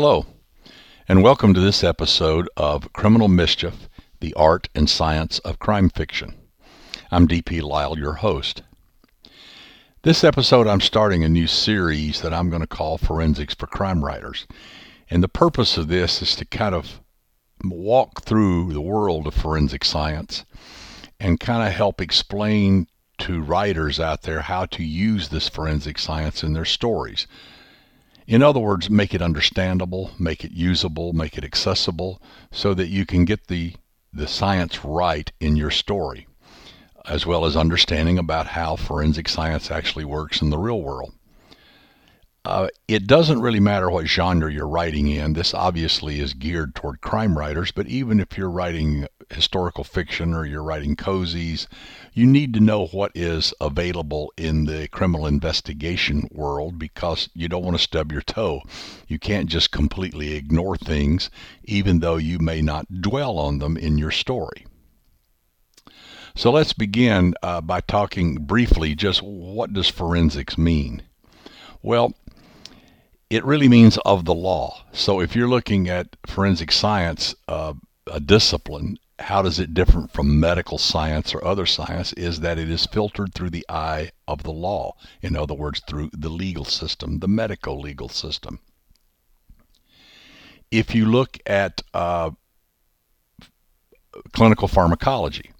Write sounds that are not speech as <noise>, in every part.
Hello, and welcome to this episode of Criminal Mischief The Art and Science of Crime Fiction. I'm D.P. Lyle, your host. This episode, I'm starting a new series that I'm going to call Forensics for Crime Writers. And the purpose of this is to kind of walk through the world of forensic science and kind of help explain to writers out there how to use this forensic science in their stories in other words, make it understandable, make it usable, make it accessible so that you can get the, the science right in your story, as well as understanding about how forensic science actually works in the real world. Uh, it doesn't really matter what genre you're writing in. This obviously is geared toward crime writers, but even if you're writing historical fiction or you're writing cozies, you need to know what is available in the criminal investigation world because you don't want to stub your toe. You can't just completely ignore things, even though you may not dwell on them in your story. So let's begin uh, by talking briefly just what does forensics mean? Well, it really means of the law. So if you're looking at forensic science, uh, a discipline, how does it differ from medical science or other science is that it is filtered through the eye of the law. In other words, through the legal system, the medical legal system. If you look at uh, clinical pharmacology,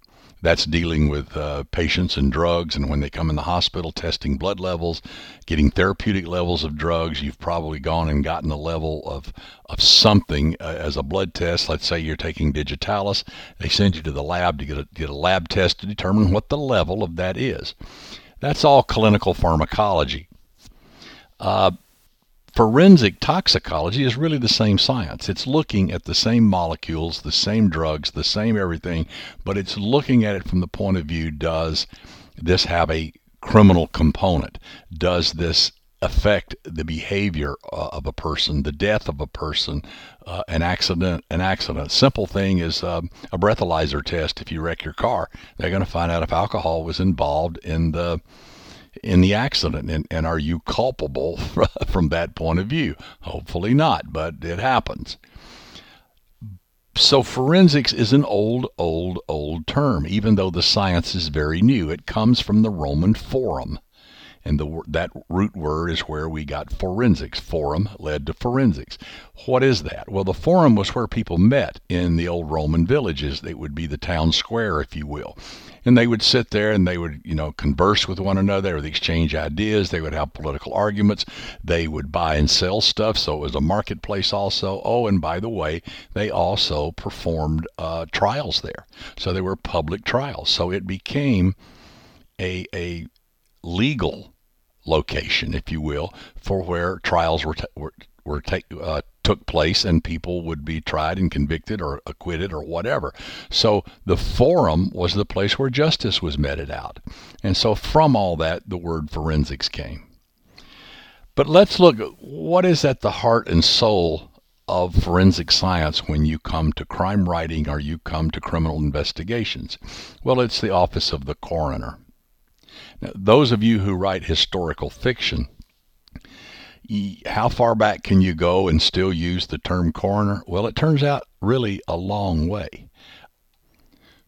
that's dealing with uh, patients and drugs, and when they come in the hospital, testing blood levels, getting therapeutic levels of drugs. You've probably gone and gotten a level of of something uh, as a blood test. Let's say you're taking digitalis. They send you to the lab to get a, get a lab test to determine what the level of that is. That's all clinical pharmacology. Uh, Forensic toxicology is really the same science. It's looking at the same molecules, the same drugs, the same everything, but it's looking at it from the point of view does this have a criminal component? Does this affect the behavior uh, of a person, the death of a person, uh, an accident, an accident. Simple thing is um, a breathalyzer test. If you wreck your car, they're going to find out if alcohol was involved in the in the accident and, and are you culpable <laughs> from that point of view hopefully not but it happens so forensics is an old old old term even though the science is very new it comes from the roman forum and the, that root word is where we got forensics. Forum led to forensics. What is that? Well, the forum was where people met in the old Roman villages. It would be the town square, if you will. And they would sit there and they would, you know, converse with one another. They would exchange ideas. They would have political arguments. They would buy and sell stuff. So it was a marketplace also. Oh, and by the way, they also performed uh, trials there. So they were public trials. So it became a, a legal location, if you will, for where trials were, t- were, were take, uh, took place and people would be tried and convicted or acquitted or whatever. So the forum was the place where justice was meted out. And so from all that, the word forensics came. But let's look what is at the heart and soul of forensic science when you come to crime writing or you come to criminal investigations. Well, it's the office of the coroner. Now, those of you who write historical fiction, how far back can you go and still use the term coroner? Well, it turns out really a long way.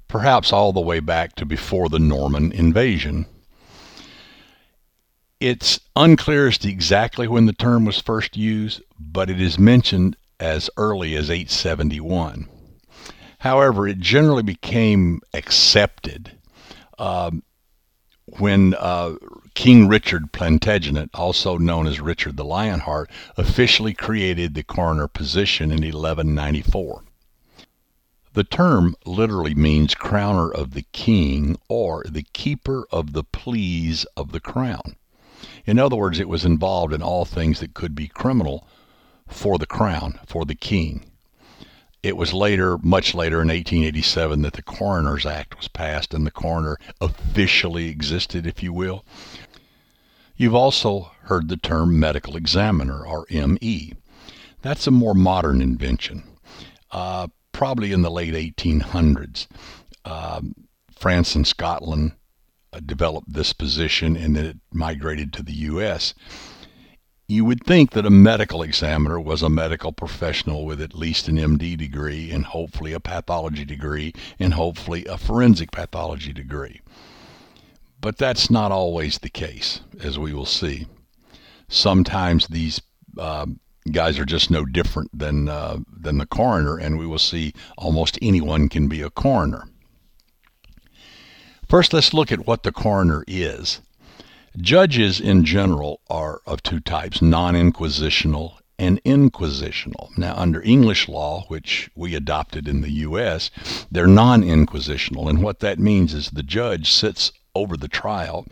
Perhaps all the way back to before the Norman invasion. It's unclear as to exactly when the term was first used, but it is mentioned as early as 871. However, it generally became accepted um, when uh, King Richard Plantagenet, also known as Richard the Lionheart, officially created the coroner position in 1194. The term literally means crowner of the king or the keeper of the pleas of the crown. In other words, it was involved in all things that could be criminal for the crown, for the king. It was later, much later in 1887, that the Coroners Act was passed and the coroner officially existed, if you will. You've also heard the term medical examiner, or ME. That's a more modern invention. Uh, probably in the late 1800s, um, France and Scotland uh, developed this position and then it migrated to the U.S. you would think that a medical examiner was a medical professional with at least an MD degree and hopefully a pathology degree and hopefully a forensic pathology degree. But that's not always the case, as we will see. Sometimes these uh, guys are just no different than uh, than the coroner, and we will see almost anyone can be a coroner. First, let's look at what the coroner is. Judges in general are of two types non inquisitional and inquisitional. Now, under English law, which we adopted in the U.S., they're non inquisitional. And what that means is the judge sits over the trial.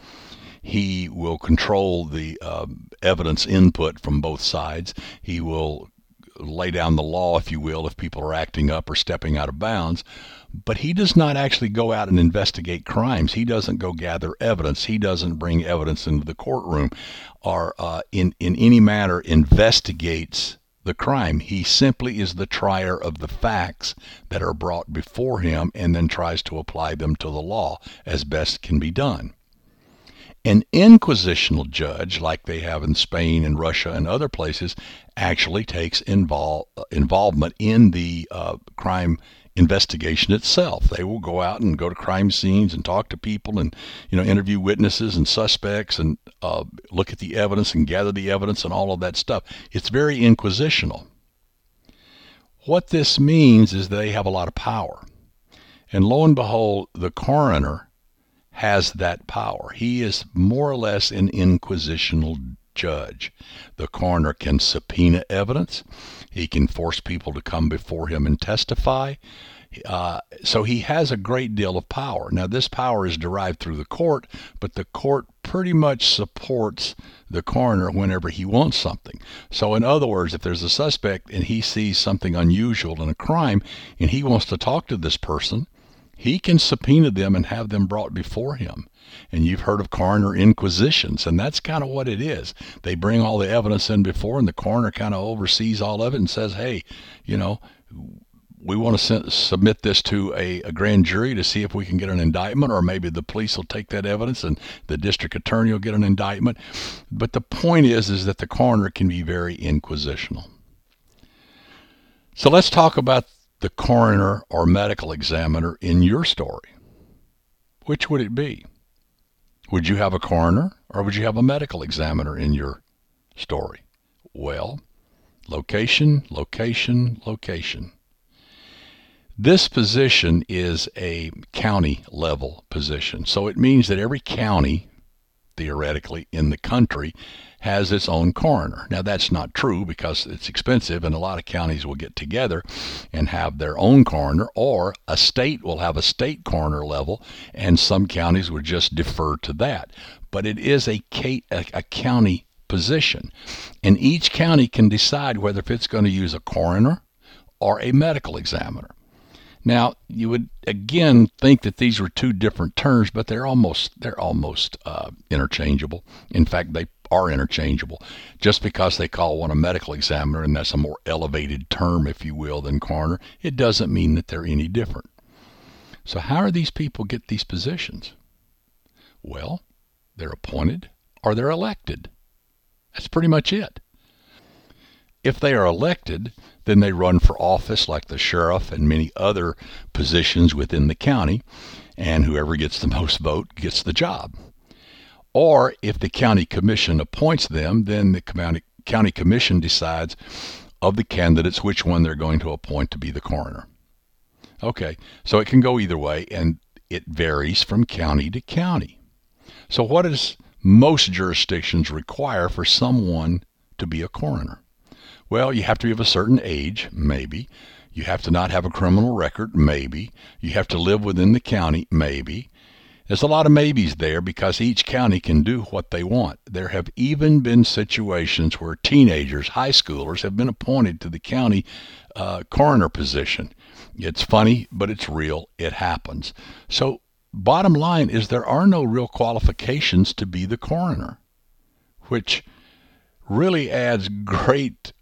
He will control the uh, evidence input from both sides. He will lay down the law, if you will, if people are acting up or stepping out of bounds. But he does not actually go out and investigate crimes. He doesn't go gather evidence. He doesn't bring evidence into the courtroom or uh, in, in any manner investigates the crime. He simply is the trier of the facts that are brought before him and then tries to apply them to the law as best can be done. An inquisitional judge, like they have in Spain and Russia and other places, actually takes invol- involvement in the uh, crime investigation itself. They will go out and go to crime scenes and talk to people and you know interview witnesses and suspects and uh, look at the evidence and gather the evidence and all of that stuff. It's very inquisitional. What this means is they have a lot of power. And lo and behold, the coroner has that power. He is more or less an inquisitional judge. The coroner can subpoena evidence. He can force people to come before him and testify. Uh, so he has a great deal of power. Now, this power is derived through the court, but the court pretty much supports the coroner whenever he wants something. So, in other words, if there's a suspect and he sees something unusual in a crime and he wants to talk to this person, he can subpoena them and have them brought before him. And you've heard of coroner inquisitions, and that's kind of what it is. They bring all the evidence in before, and the coroner kind of oversees all of it and says, hey, you know, we want to submit this to a, a, grand jury to see if we can get an indictment, or maybe the police will take that evidence and the district attorney will get an indictment. But the point is, is that the coroner can be very inquisitional. So let's talk about the coroner or medical examiner in your story. Which would it be? Would you have a coroner or would you have a medical examiner in your story? Well, location, location, location. This position is a county level position. So it means that every county, theoretically, in the country has its own coroner. Now, that's not true because it's expensive, and a lot of counties will get together and have their own coroner, or a state will have a state coroner level, and some counties would just defer to that. But it is a, a county position, and each county can decide whether if it's going to use a coroner or a medical examiner. Now, you would again think that these were two different terms, but they're almost they're almost uh, interchangeable. In fact, they are interchangeable. Just because they call one a medical examiner and that's a more elevated term, if you will, than coroner, it doesn't mean that they're any different. So, how do these people get these positions? Well, they're appointed or they're elected. That's pretty much it. If they are elected, then they run for office like the sheriff and many other positions within the county, and whoever gets the most vote gets the job. Or if the county commission appoints them, then the county, county commission decides of the candidates which one they're going to appoint to be the coroner. Okay, so it can go either way, and it varies from county to county. So, what does most jurisdictions require for someone to be a coroner? Well, you have to be of a certain age, maybe. You have to not have a criminal record, maybe. You have to live within the county, maybe. There's a lot of maybes there because each county can do what they want. There have even been situations where teenagers, high schoolers, have been appointed to the county uh, coroner position. It's funny, but it's real. It happens. So, bottom line is there are no real qualifications to be the coroner, which really adds great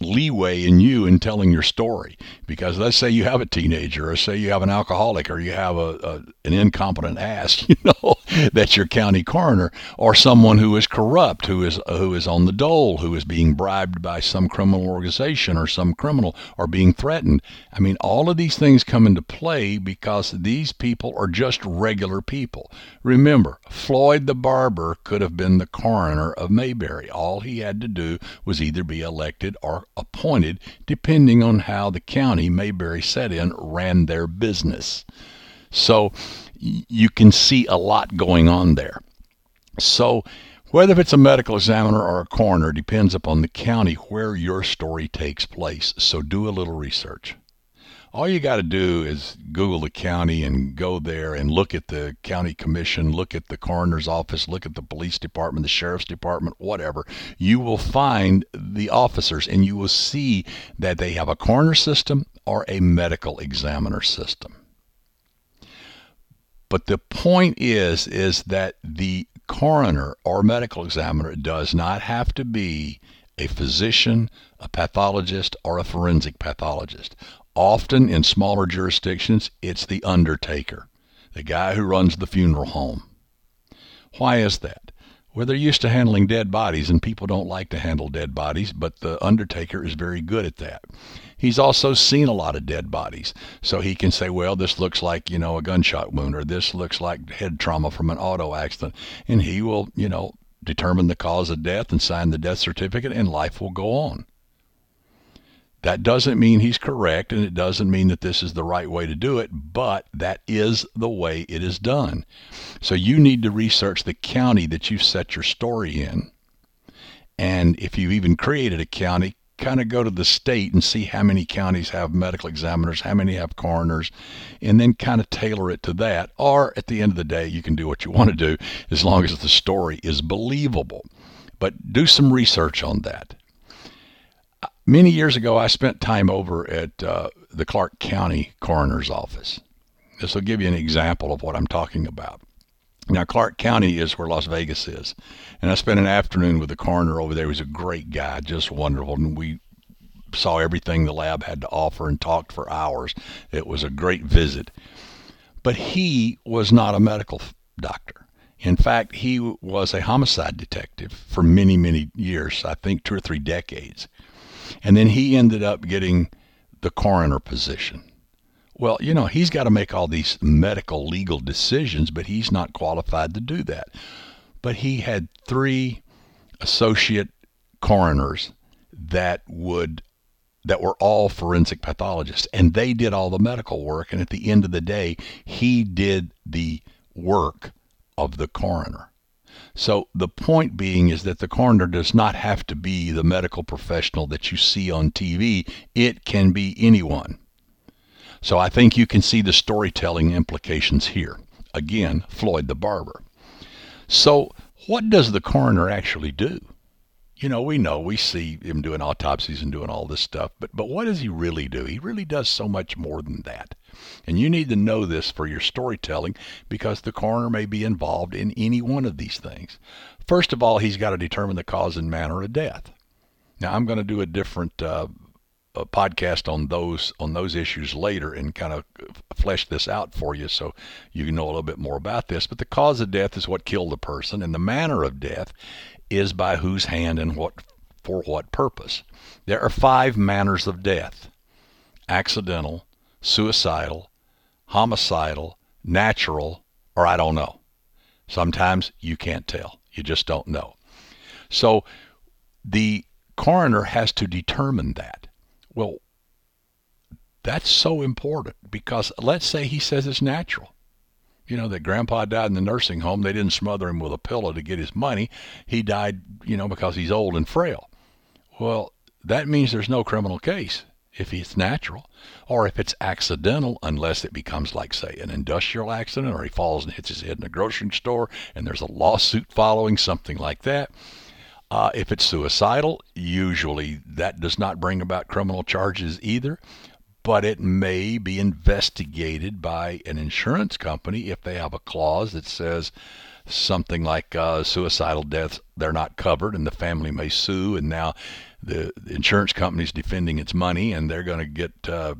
leeway in you in telling your story because let's say you have a teenager or say you have an alcoholic or you have a, a an incompetent ass <laughs> you know that's your county coroner or someone who is corrupt, who is who is on the dole, who is being bribed by some criminal organization or some criminal or being threatened. I mean, all of these things come into play because these people are just regular people. Remember, Floyd the barber could have been the coroner of Mayberry. All he had to do was either be elected or appointed, depending on how the county Mayberry set in ran their business. So you can see a lot going on there. So, whether it's a medical examiner or a coroner depends upon the county where your story takes place. So, do a little research. All you got to do is Google the county and go there and look at the county commission, look at the coroner's office, look at the police department, the sheriff's department, whatever. You will find the officers and you will see that they have a coroner system or a medical examiner system. But the point is, is that the coroner or medical examiner does not have to be a physician, a pathologist, or a forensic pathologist. Often in smaller jurisdictions, it's the undertaker, the guy who runs the funeral home. Why is that? Well, they're used to handling dead bodies, and people don't like to handle dead bodies, but the undertaker is very good at that. He's also seen a lot of dead bodies, so he can say, well, this looks like, you know, a gunshot wound, or this looks like head trauma from an auto accident, and he will, you know, determine the cause of death and sign the death certificate, and life will go on. That doesn't mean he's correct, and it doesn't mean that this is the right way to do it, but that is the way it is done. So you need to research the county that you've set your story in. And if you've even created a county, kind of go to the state and see how many counties have medical examiners, how many have coroners, and then kind of tailor it to that. Or at the end of the day, you can do what you want to do as long as the story is believable. But do some research on that. Many years ago, I spent time over at uh, the Clark County Coroner's Office. This will give you an example of what I'm talking about. Now, Clark County is where Las Vegas is. And I spent an afternoon with the coroner over there. He was a great guy, just wonderful. And we saw everything the lab had to offer and talked for hours. It was a great visit. But he was not a medical doctor. In fact, he was a homicide detective for many, many years, I think two or three decades. And then he ended up getting the coroner position. Well, you know, he's got to make all these medical legal decisions, but he's not qualified to do that. But he had three associate coroners that would that were all forensic pathologists and they did all the medical work and at the end of the day he did the work of the coroner. So the point being is that the coroner does not have to be the medical professional that you see on TV. It can be anyone. So I think you can see the storytelling implications here. Again, Floyd the barber. So what does the coroner actually do? You know, we know, we see him doing autopsies and doing all this stuff, but, but what does he really do? He really does so much more than that. And you need to know this for your storytelling because the coroner may be involved in any one of these things. First of all, he's got to determine the cause and manner of death. Now, I'm going to do a different uh, a podcast on those on those issues later and kind of flesh this out for you so you know a little bit more about this. But the cause of death is what killed the person, and the manner of death is by whose hand and what for what purpose. There are five manners of death: accidental, suicidal, homicidal, natural, or I don't know. Sometimes you can't tell. You just don't know. So the coroner has to determine that. Well, that's so important because let's say he says it's natural. You know, that grandpa died in the nursing home. They didn't smother him with a pillow to get his money. He died, you know, because he's old and frail. Well, that means there's no criminal case if it's natural or if it's accidental, unless it becomes like, say, an industrial accident or he falls and hits his head in a grocery store and there's a lawsuit following, something like that. Uh, if it's suicidal, usually that does not bring about criminal charges either, but it may be investigated by an insurance company if they have a clause that says something like uh, suicidal deaths they're not covered and the family may sue and now the, insurance company is defending its money and they're going to get uh,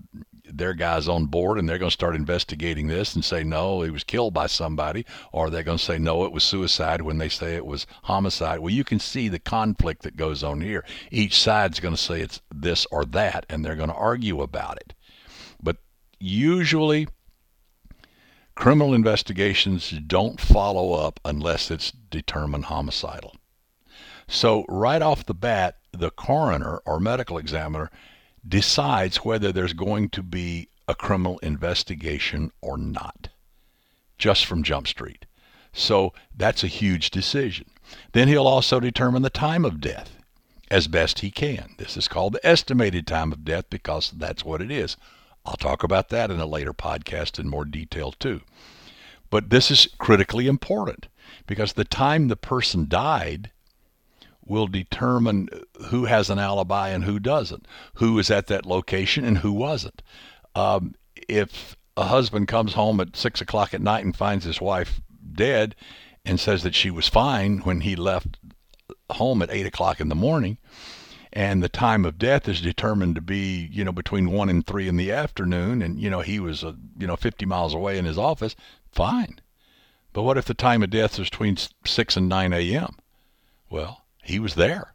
their guys on board and they're going to start investigating this and say no he was killed by somebody or they're going to say no it was suicide when they say it was homicide. Well you can see the conflict that goes on here. Each side's going to say it's this or that and they're going to argue about it. But usually criminal investigations don't follow up unless it's determined homicidal. So right off the bat the coroner or medical examiner decides whether there's going to be a criminal investigation or not, just from Jump Street. So that's a huge decision. Then he'll also determine the time of death as best he can. This is called the estimated time of death because that's what it is. I'll talk about that in a later podcast in more detail too. But this is critically important because the time the person died will determine who has an alibi and who doesn't, who was at that location and who wasn't. Um, if a husband comes home at six o'clock at night and finds his wife dead and says that she was fine when he left home at eight o'clock in the morning, and the time of death is determined to be, you know, between one and three in the afternoon, and you know he was, uh, you know, 50 miles away in his office, fine. But what if the time of death is between six and nine a.m.? Well, he was there.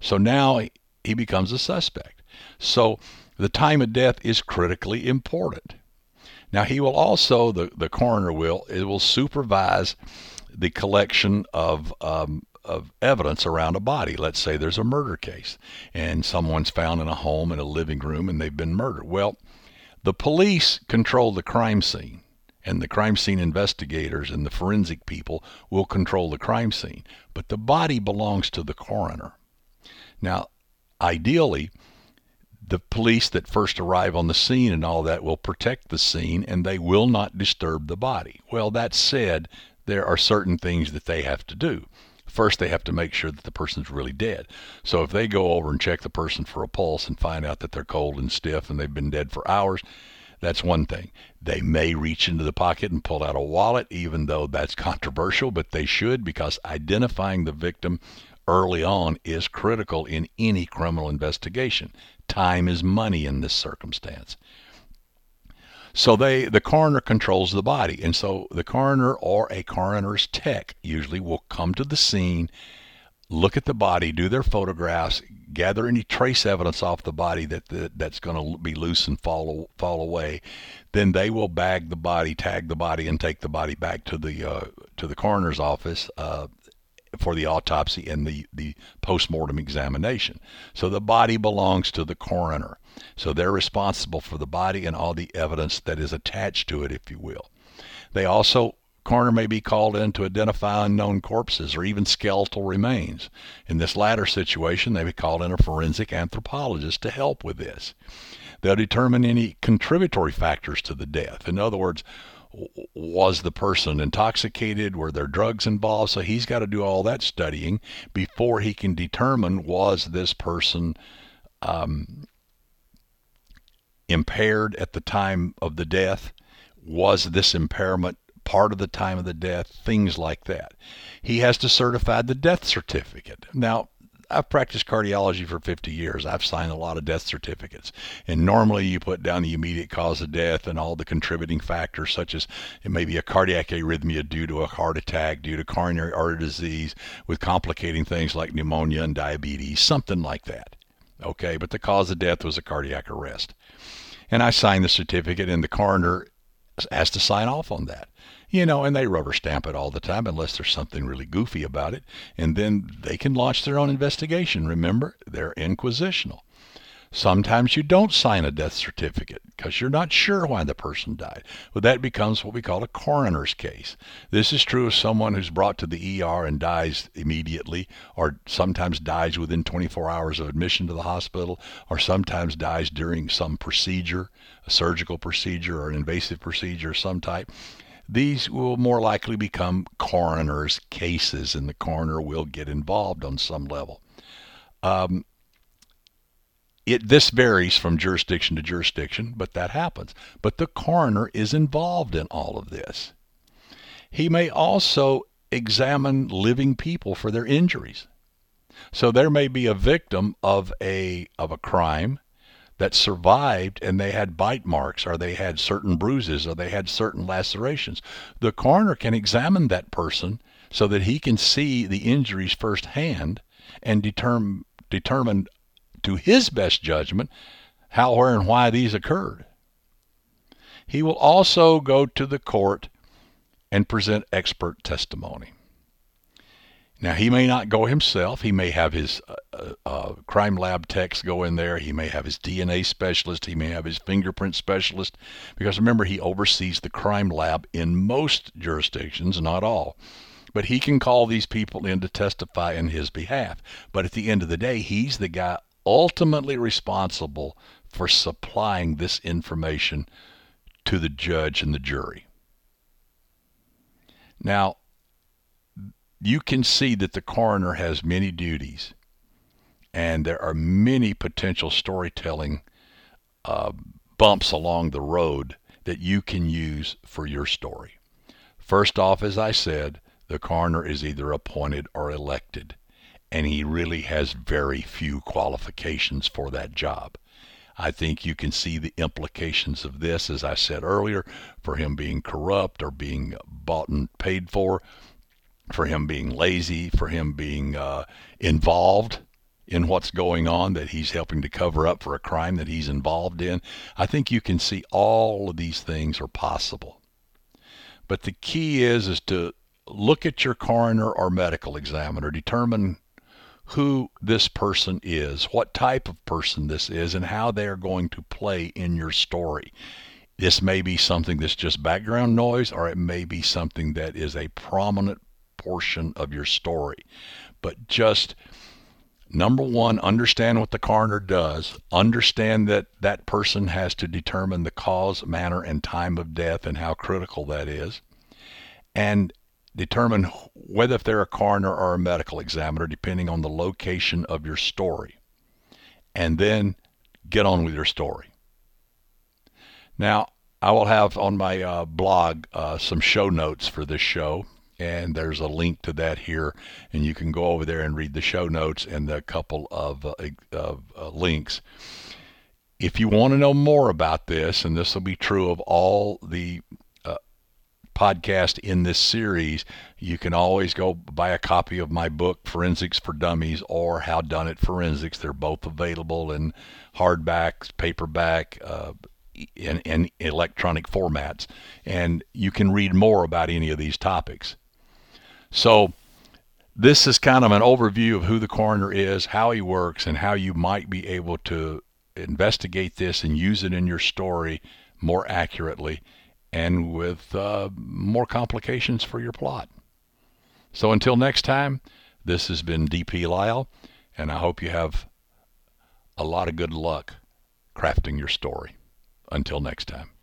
So now he becomes a suspect. So the time of death is critically important. Now he will also, the, the coroner will, it will supervise the collection of um, of evidence around a body. Let's say there's a murder case and someone's found in a home in a living room and they've been murdered. Well, the police control the crime scene and the crime scene investigators and the forensic people will control the crime scene, but the body belongs to the coroner. Now, ideally, the police that first arrive on the scene and all that will protect the scene and they will not disturb the body. Well, that said, there are certain things that they have to do. First, they have to make sure that the person's really dead. So if they go over and check the person for a pulse and find out that they're cold and stiff and they've been dead for hours, that's one thing. They may reach into the pocket and pull out a wallet, even though that's controversial, but they should because identifying the victim early on is critical in any criminal investigation. Time is money in this circumstance. So they the coroner controls the body, and so the coroner or a coroner's tech usually will come to the scene, look at the body, do their photographs, gather any trace evidence off the body that, that that's going to be loose and fall fall away, then they will bag the body, tag the body, and take the body back to the uh, to the coroner's office uh, for the autopsy and the the postmortem examination. So the body belongs to the coroner. So they're responsible for the body and all the evidence that is attached to it, if you will. They also Coroner may be called in to identify unknown corpses or even skeletal remains. In this latter situation, they may call in a forensic anthropologist to help with this. They'll determine any contributory factors to the death. In other words, was the person intoxicated? Were there drugs involved? So he's got to do all that studying before he can determine was this person um, impaired at the time of the death? Was this impairment part of the time of the death, things like that. He has to certify the death certificate. Now, I've practiced cardiology for 50 years. I've signed a lot of death certificates. And normally you put down the immediate cause of death and all the contributing factors, such as it may be a cardiac arrhythmia due to a heart attack, due to coronary artery disease, with complicating things like pneumonia and diabetes, something like that. Okay, but the cause of death was a cardiac arrest. And I signed the certificate, and the coroner has to sign off on that you know, and they rubber stamp it all the time unless there's something really goofy about it. And then they can launch their own investigation. Remember, they're inquisitional. Sometimes you don't sign a death certificate because you're not sure why the person died. Well, that becomes what we call a coroner's case. This is true of someone who's brought to the ER and dies immediately, or sometimes dies within 24 hours of admission to the hospital, or sometimes dies during some procedure, a surgical procedure or an invasive procedure of some type these will more likely become coroner's cases, and the coroner will get involved on some level. Um, it, this varies from jurisdiction to jurisdiction, but that happens. But the coroner is involved in all of this. He may also examine living people for their injuries. So there may be a victim of a of a crime that survived and they had bite marks or they had certain bruises or they had certain lacerations. The coroner can examine that person so that he can see the injuries firsthand and determine determine to his best judgment how, where, and why these occurred. He will also go to the court and present expert testimony. Now, he may not go himself. He may have his uh, uh, uh crime lab techs go in there. He may have his DNA specialist. He may have his fingerprint specialist. Because remember, he oversees the crime lab in most jurisdictions, not all. But he can call these people in to testify in his behalf. But at the end of the day, he's the guy ultimately responsible for supplying this information to the judge and the jury. Now, you can see that the coroner has many duties, and there are many potential storytelling uh, bumps along the road that you can use for your story. First off, as I said, the coroner is either appointed or elected, and he really has very few qualifications for that job. I think you can see the implications of this, as I said earlier, for him being corrupt or being bought and paid for, for him being lazy, for him being uh, involved in what's going on that he's helping to cover up for a crime that he's involved in. I think you can see all of these things are possible. But the key is is to look at your coroner or medical examiner, determine who this person is, what type of person this is, and how they are going to play in your story. This may be something that's just background noise, or it may be something that is a prominent portion of your story. But just number one, understand what the coroner does. Understand that that person has to determine the cause, manner, and time of death and how critical that is. And determine whether if they're a coroner or a medical examiner, depending on the location of your story, and then get on with your story. Now, I will have on my uh, blog uh, some show notes for this show, and there's a link to that here, and you can go over there and read the show notes and the couple of, uh, of uh, links. If you want to know more about this, and this will be true of all the podcast in this series, you can always go buy a copy of my book, Forensics for Dummies, or Howdunit Forensics. They're both available in hardback, paperback, uh, in, in electronic formats. And you can read more about any of these topics. So, this is kind of an overview of who the coroner is, how he works, and how you might be able to investigate this and use it in your story more accurately and with uh, more complications for your plot. So until next time, this has been DP Lyle, and I hope you have a lot of good luck crafting your story. Until next time.